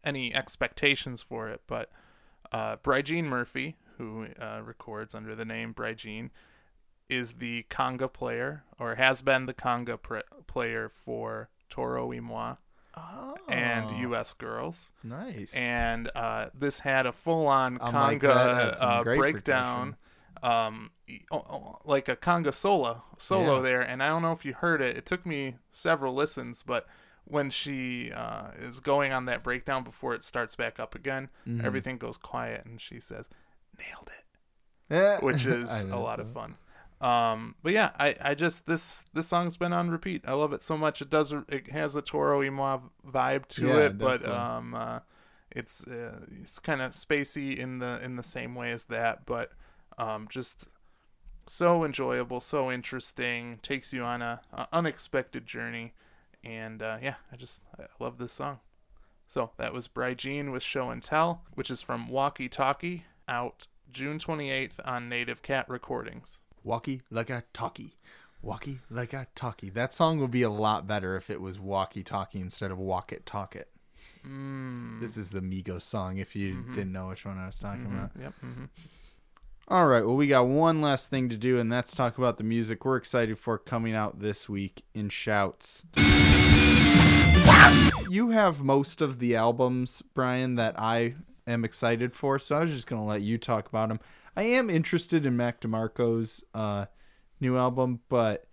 A: any expectations for it, but uh, Brijean Murphy, who uh, records under the name Brijean, is the conga player, or has been the conga player for Toro y Moi and U.S. Girls.
B: Nice.
A: and uh, this had a full-on
B: Unlike
A: conga
B: that, some
A: uh, breakdown, um, oh, oh, like a conga solo solo
B: Yeah.
A: there. And I don't know if you heard it. It took me several listens, but when she uh, is going on that breakdown before it starts back up again,
B: Mm-hmm.
A: everything goes quiet, and she says, "Nailed it."
B: Eh,
A: which is a lot of fun. Um, but yeah, I, I just this this song's been on repeat. I love it so much. It does it has a Toro y Moi vibe to
B: Yeah,
A: it, but um, uh, it's uh, it's kind of spacey in the in the same way as that, but um, just so enjoyable, so interesting. Takes you on a, a unexpected journey, and uh, yeah, I just I love this song. So that was Brijean with Show and Tell, which is from Walkie Talkie, out June 28th on Native Cat Recordings.
B: Walkie like a talkie. Walkie like a talkie. That song would be a lot better if it was walkie talkie instead of walk it talk it.
A: Mm.
B: This is the Migos song if you
A: Mm-hmm.
B: didn't know which one I was talking about.
A: Yep. hmm
B: All right, well, we got one last thing to do, and that's talk about the music we're excited for coming out this week in Shouts. You have most of the albums, Brian, that I am excited for, so I was just going to let you talk about them. I am interested in Mac DeMarco's uh, new album, but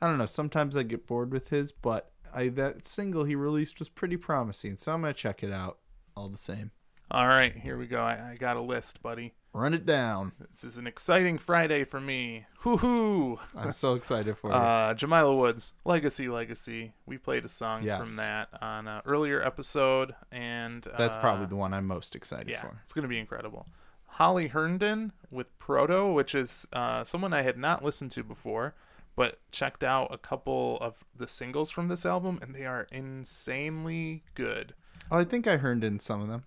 B: I don't know. Sometimes I get bored with his, but I that single he released was pretty promising, so I'm to check it out all the same.
A: All right, here we go. I, I got a list, buddy.
B: Run it down.
A: This is an exciting Friday for me. Hoo hoo!
B: I'm so excited for you.
A: Uh, Jamila Woods, Legacy, Legacy. We played a song
B: Yes.
A: from that on an earlier episode, and uh,
B: That's probably the one I'm most excited
A: yeah,
B: for.
A: it's gonna be incredible. Holly Herndon with Proto, which is uh, someone I had not listened to before, but checked out a couple of the singles from this album, and they are insanely good.
B: Oh, I think I heard in some of them.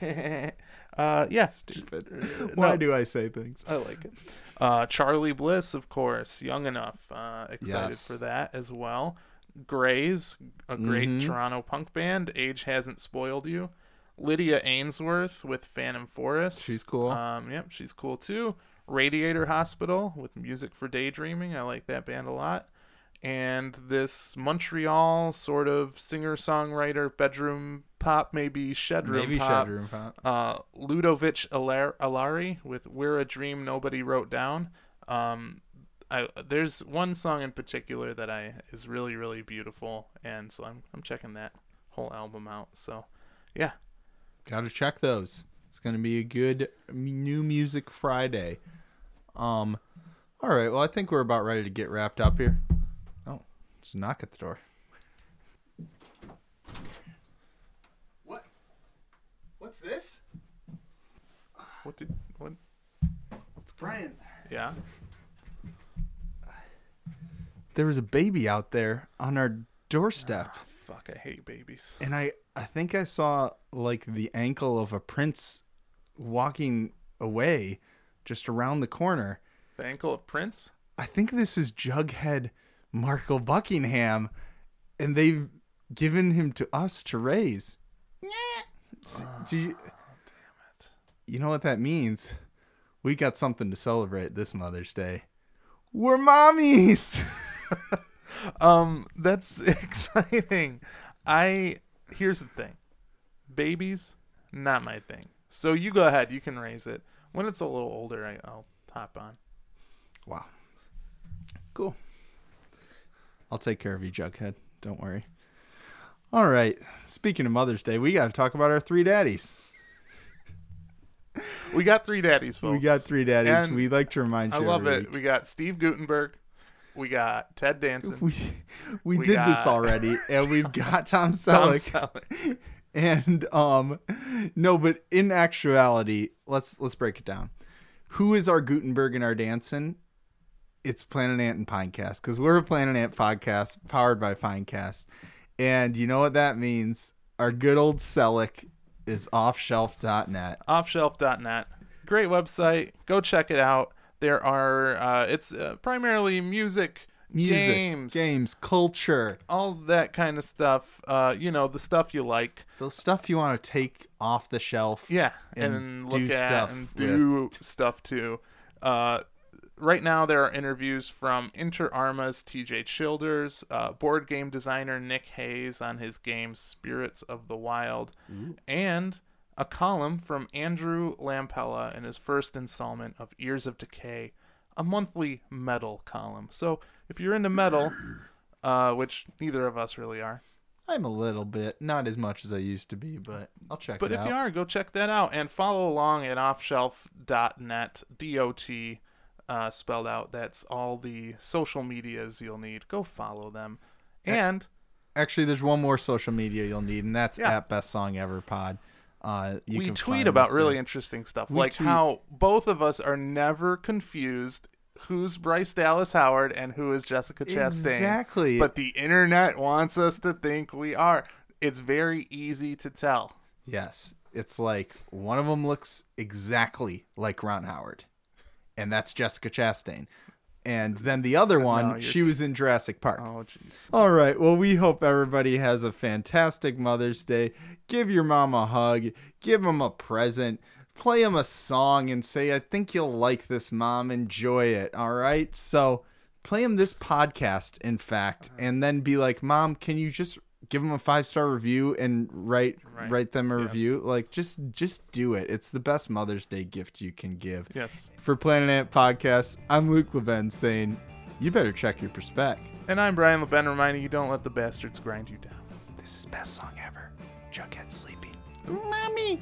A: uh, yeah,
B: Stupid. Why
A: No.
B: do I say things?
A: I like it. Uh, Charly Bliss, of course, Young Enough. Uh, excited
B: Yes.
A: for that as well. Greys, a great
B: Mhm.
A: Toronto punk band. Age hasn't spoiled you. Lydia Ainsworth with Phantom Forest.
B: She's cool.
A: Um, yep, she's cool too. Radiator Hospital with Music for Daydreaming. I like that band a lot. And this Montreal sort of singer songwriter, bedroom pop, maybe shedroom
B: Maybe
A: pop
B: Shedroom Pop.
A: uh, Ludovic Alarie with "We're a Dream Nobody Wrote Down." Um, I, there's one song in particular that I is really really beautiful, and so I'm I'm checking that whole album out. So, yeah,
B: Got to check those. It's going to be a good new music Friday. Um, all right. Well, I think we're about ready to get wrapped up here. Oh, it's a knock at the door. What? What's this?
A: what did what?
B: It's Brian.
A: Yeah,
B: There was a baby out there on our doorstep.
A: fuck, I hate babies.
B: and I I think I saw like the ankle of a prince walking away just around the corner.
A: The ankle of Prince.
B: I think this is Jughead Markle Buckingham and they've given him to us to raise. S- Do you, you know what that means? we got something to celebrate this Mother's Day. We're mommies.
A: Um, that's exciting. I here's the thing. Babies, not my thing. So you go ahead, you can raise it. When it's a little older, I, I'll hop on.
B: wow. Cool. I'll take care of you, Jughead. Don't worry. All right. Speaking of Mother's Day, we got to talk about our three daddies.
A: We got three daddies, folks.
B: We got three daddies.
A: And
B: we like to remind you.
A: I
B: love
A: it.
B: week.
A: We got Steve Guttenberg. We got Ted Danson.
B: We we,
A: We
B: did this already, and we've got Tom
A: Tom
B: Selleck.
A: Selleck.
B: and um, no, but in actuality, let's let's break it down. Who is our Guttenberg and our Danson? It's Planet Ant and Pinecast because we're a Planet Ant podcast powered by Pinecast, and you know what that means. Our good old Selleck is offshelf.net.
A: offshelf.net. Great website. Go check it out. There are uh, it's uh, primarily music,
B: Music,
A: games,
B: games, culture,
A: all that kind of stuff. Uh, you know, the stuff you like.
B: the stuff you want to take off the shelf.
A: Yeah,
B: And
A: and,
B: do
A: look at
B: stuff
A: and do stuff too. Uh, right now, there are interviews from Inter Arma's T.J. Childers, uh, board game designer Nick Hayes on his game Spirits of the Wild, and a column from Andrew Lampella in his first installment of Ears of Decay, a monthly metal column. So if you're into metal, uh, which neither of us really are,
B: I'm a little bit, not as much as I used to be, but I'll check
A: But
B: it
A: if you are, go check that out and follow along at offshelf.net, D O T uh, spelled out. That's all the social medias you'll need. Go follow them. And
B: Actually, there's one more social media you'll need, and that's
A: Yeah.
B: at Best Song Ever Pod. Uh,
A: we tweet about really interesting stuff, like
B: tweet-
A: how both of us are never confused who's Bryce Dallas Howard and who is Jessica Chastain.
B: Exactly.
A: But the internet wants us to think we are. It's very easy to tell.
B: Yes, it's like one of them looks exactly like Ron Howard, and that's Jessica Chastain. And then the other one,
A: you're-
B: she was in Jurassic Park.
A: Oh, jeez.
B: All right. Well, we hope everybody has a fantastic Mother's Day. Give your mom a hug. Give them a present. Play them a song and say, I think you'll like this, mom. Enjoy it. All right. So play them this podcast, in fact, and then be like, Mom, can you just give them a five star review and write
A: Right.
B: write them a
A: Yes.
B: review? Like, just just do it. It's the best Mother's Day gift you can give.
A: Yes.
B: For Planet Ant Podcast, I'm Luke Levin saying, you better check your perspec.
A: And I'm Brian LeBen reminding you don't let the bastards grind you down.
B: This is best song ever. Jughead sleeping.
A: Mommy.